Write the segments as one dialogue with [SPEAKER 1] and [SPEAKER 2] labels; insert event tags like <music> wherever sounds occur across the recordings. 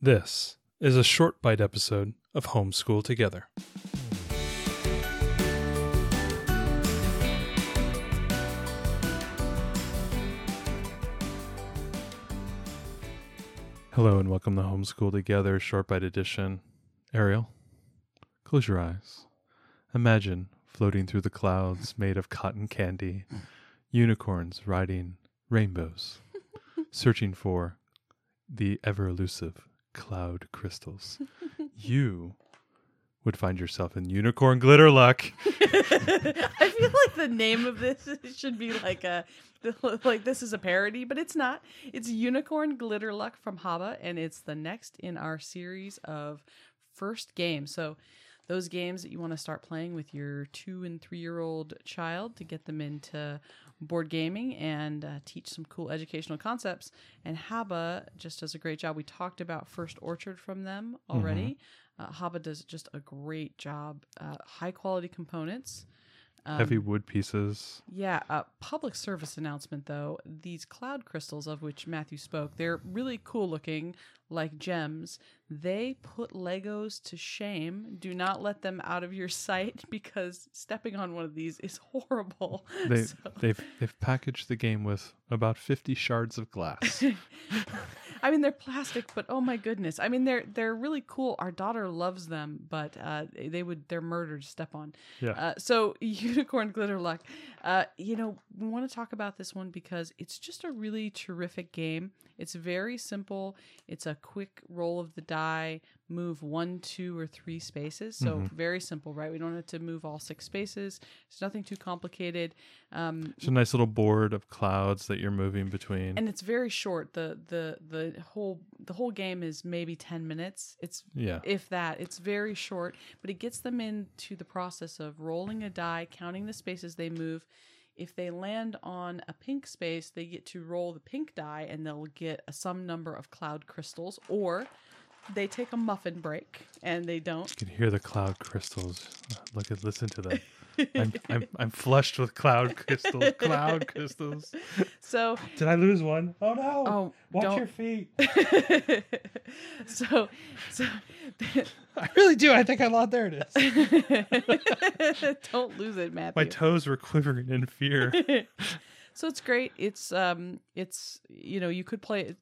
[SPEAKER 1] This is a short bite episode of Homeschool Together. Hello and welcome to Homeschool Together Short Bite Edition. Ariel, close your eyes. Imagine floating through the clouds made of cotton candy, unicorns riding rainbows, searching for the ever elusive cloud crystals. you would find yourself in unicorn glitter luck. <laughs>
[SPEAKER 2] I feel like the name of this <laughs> should be like a <laughs> like this is a parody, but it's not. It's Unicorn Glitter Luck from Haba, and it's the next in our series of first games. So those games that you want to start playing with your two and three year old child to get them into board gaming and uh, teach some cool educational concepts. And Haba just does a great job. We talked about First Orchard from them already. Uh, Haba does just a great job. Uh, high quality components. Um,
[SPEAKER 1] Heavy wood pieces.
[SPEAKER 2] yeah, uh, public service announcement though. These cloud crystals of which Matthew spoke, they're really cool looking, like gems. They put Legos to shame. Do not let them out of your <laughs> sight because stepping on one of these is horrible.
[SPEAKER 1] They <laughs>
[SPEAKER 2] So-
[SPEAKER 1] they've they've packaged the game with about fifty shards of glass. <laughs>
[SPEAKER 2] I mean, they're plastic, but oh my goodness! I mean, they're they're really cool. Our daughter loves them, but uh, they would they're murder to step on.
[SPEAKER 1] Yeah.
[SPEAKER 2] Uh, so unicorn glitter luck. Uh, you know, we want to talk about this one because it's just a really terrific game. It's very simple. It's a quick roll of the die, move one, two, or three spaces. So very simple, right? We don't have to move all six spaces. It's nothing too complicated. Um,
[SPEAKER 1] It's a nice little board of clouds that you're moving between.
[SPEAKER 2] and it's very short. The the the whole the whole game is maybe ten minutes. It's
[SPEAKER 1] yeah.
[SPEAKER 2] if that. It's very short, but it gets them into the process of rolling a die, counting the spaces they move. If they land on a pink space, they get to roll the pink die and they'll get a some number of cloud crystals, or they take a muffin break and they don't.
[SPEAKER 1] You can hear the cloud crystals. Look at listen to them. <laughs> I'm I'm I'm flushed with cloud crystals. <laughs> Cloud crystals.
[SPEAKER 2] So,
[SPEAKER 1] Did I lose one? Oh no.
[SPEAKER 2] oh,
[SPEAKER 1] Watch
[SPEAKER 2] don't.
[SPEAKER 1] your feet. <laughs>
[SPEAKER 2] so, so <laughs>
[SPEAKER 1] I really do. I think I lost. There it is.
[SPEAKER 2] don't lose it, Matthew.
[SPEAKER 1] My toes were quivering in fear.
[SPEAKER 2] so it's great. It's um, it's you know you could play it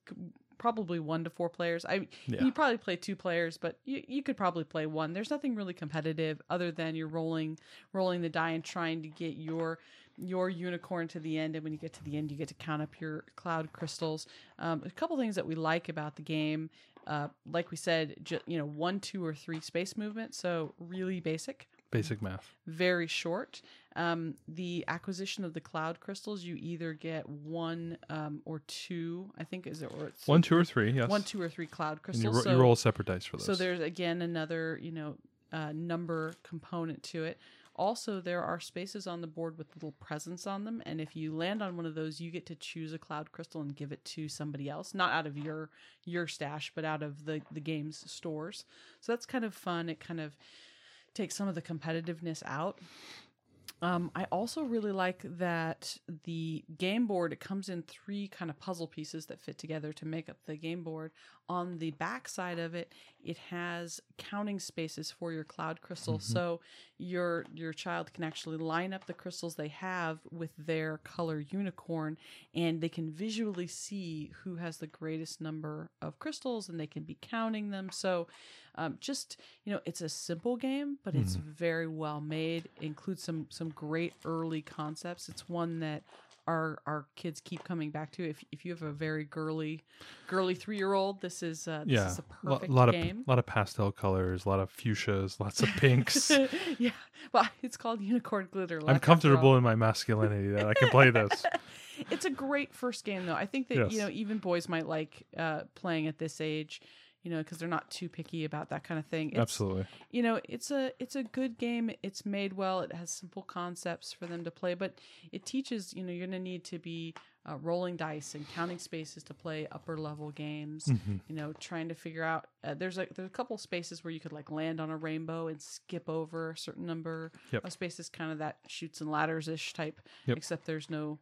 [SPEAKER 2] probably one to four players. I
[SPEAKER 1] Yeah.
[SPEAKER 2] you probably play two players, but you you could probably play one. There's nothing really competitive other than you're rolling rolling the die and trying to get your your unicorn to the end and when you get to the end you get to count up your cloud crystals um, a couple things that we like about the game uh, like we said ju- you know one two or three space movement so really basic
[SPEAKER 1] Basic math.
[SPEAKER 2] very short. Um, the acquisition of the cloud crystals, you either get one um, or two. I think is it or it's
[SPEAKER 1] One, two, or three. Yes.
[SPEAKER 2] one, two, or three cloud crystals.
[SPEAKER 1] you, ro-
[SPEAKER 2] so,
[SPEAKER 1] you roll separate dice for those.
[SPEAKER 2] so there's again another you know uh, number component to it. Also, there are spaces on the board with little presents on them, and if you land on one of those, you get to choose a cloud crystal and give it to somebody else, not out of your your stash, but out of the the game's stores. So that's kind of fun. It kind of takes some of the competitiveness out. Um, I also really like that the game board it comes in three kind of puzzle pieces that fit together to make up the game board. On the back side of it, it has counting spaces for your cloud crystals, so your your child can actually line up the crystals they have with their color unicorn, and they can visually see who has the greatest number of crystals, and they can be counting them. So, um, just you know, it's a simple game, but it's very well made. It includes some some great early concepts. It's one that our our kids keep coming back to. If if you have a very girly girly three year old, this is uh, this
[SPEAKER 1] yeah.
[SPEAKER 2] is a perfect
[SPEAKER 1] lot
[SPEAKER 2] game.
[SPEAKER 1] of lot of pastel colors, a lot of fuchsias, lots of pinks. <laughs>
[SPEAKER 2] yeah, well, it's called Unicorn Glitter.
[SPEAKER 1] I'm comfortable in my masculinity that I can play this. <laughs>
[SPEAKER 2] It's a great first game, though. I think that you know even boys might like uh, playing at this age, you know, because they're not too picky about that kind of thing. It's,
[SPEAKER 1] Absolutely.
[SPEAKER 2] you know it's a it's a good game it's made well it has simple concepts for them to play but it teaches you know you're going to need to be uh, rolling dice and counting spaces to play upper level games
[SPEAKER 1] Mm-hmm.
[SPEAKER 2] you know trying to figure out uh, there's like there's a couple spaces where you could like land on a rainbow and skip over a certain number
[SPEAKER 1] Yep.
[SPEAKER 2] of spaces kind of that chutes and ladders ish type
[SPEAKER 1] Yep.
[SPEAKER 2] except there's no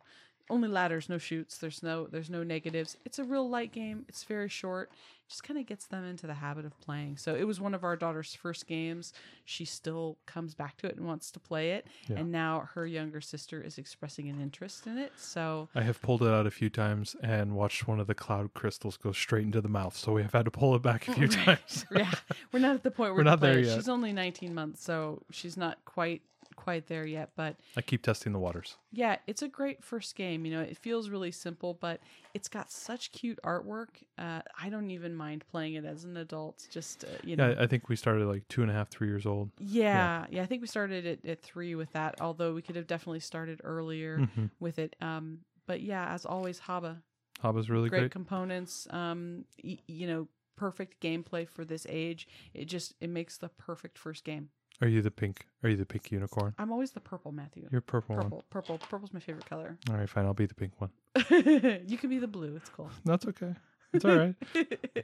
[SPEAKER 2] only ladders, no chutes. There's no there's no negatives. It's a real light game. It's very short. Just kind of gets them into the habit of playing. So it was one of our daughter's first games. She still comes back to it and wants to play it.
[SPEAKER 1] Yeah.
[SPEAKER 2] And now her younger sister is expressing an interest in it. So
[SPEAKER 1] I have pulled it out a few times and watched one of the cloud crystals go straight into the mouth, so we have had to pull it back a few <laughs> times.
[SPEAKER 2] yeah, we're not at the point <laughs> where
[SPEAKER 1] We're not there
[SPEAKER 2] it.
[SPEAKER 1] yet.
[SPEAKER 2] She's only 19 months, so she's not quite quite there yet. But
[SPEAKER 1] I keep testing the waters.
[SPEAKER 2] yeah, it's a great first game. You know, it feels really simple, but it's got such cute artwork. Uh, I don't even mind playing it as an adult. Just uh, you know,
[SPEAKER 1] Yeah, I think we started like two and a half, three years old.
[SPEAKER 2] yeah, yeah. I think we started at, at three with that. Although we could have definitely started earlier
[SPEAKER 1] Mm-hmm.
[SPEAKER 2] with it. Um, but yeah, as always, Haba
[SPEAKER 1] Haba's really
[SPEAKER 2] great
[SPEAKER 1] great.
[SPEAKER 2] components. Um, y- you know, perfect gameplay for this age. It just it makes the perfect first game.
[SPEAKER 1] Are you the pink? Are you the pink unicorn?
[SPEAKER 2] I'm always the purple, Matthew.
[SPEAKER 1] You're purple, one.
[SPEAKER 2] purple, purple, purple's my favorite color. <laughs>
[SPEAKER 1] All right, fine. I'll be the pink one. <laughs>
[SPEAKER 2] you can be the blue. It's cool. <laughs>
[SPEAKER 1] That's okay. It's all right.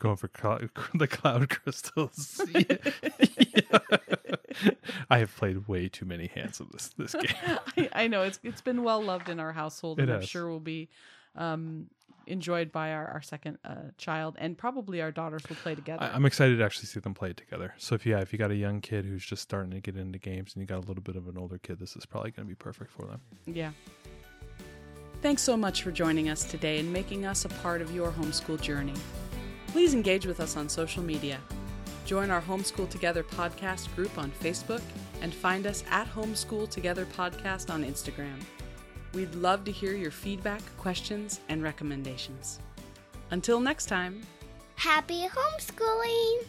[SPEAKER 1] Going for cloud, the cloud crystals. I have played way too many hands of this this game.
[SPEAKER 2] I, I know it's it's been well loved in our household,
[SPEAKER 1] It
[SPEAKER 2] and I'm
[SPEAKER 1] has.
[SPEAKER 2] sure will be um, enjoyed by our our second uh, child, and probably our daughters will play together.
[SPEAKER 1] I, I'm excited to actually see them play it together. So if yeah, if you got a young kid who's just starting to get into games and you got a little bit of an older kid, this is probably going to be perfect for them.
[SPEAKER 2] Yeah. Thanks so much for joining us today and making us a part of your homeschool journey. Please engage with us on social media. Join our Homeschool Together podcast group on Facebook and find us at Homeschool Together Podcast on Instagram. We'd love to hear your feedback, questions, and recommendations. Until next time.
[SPEAKER 3] Happy homeschooling!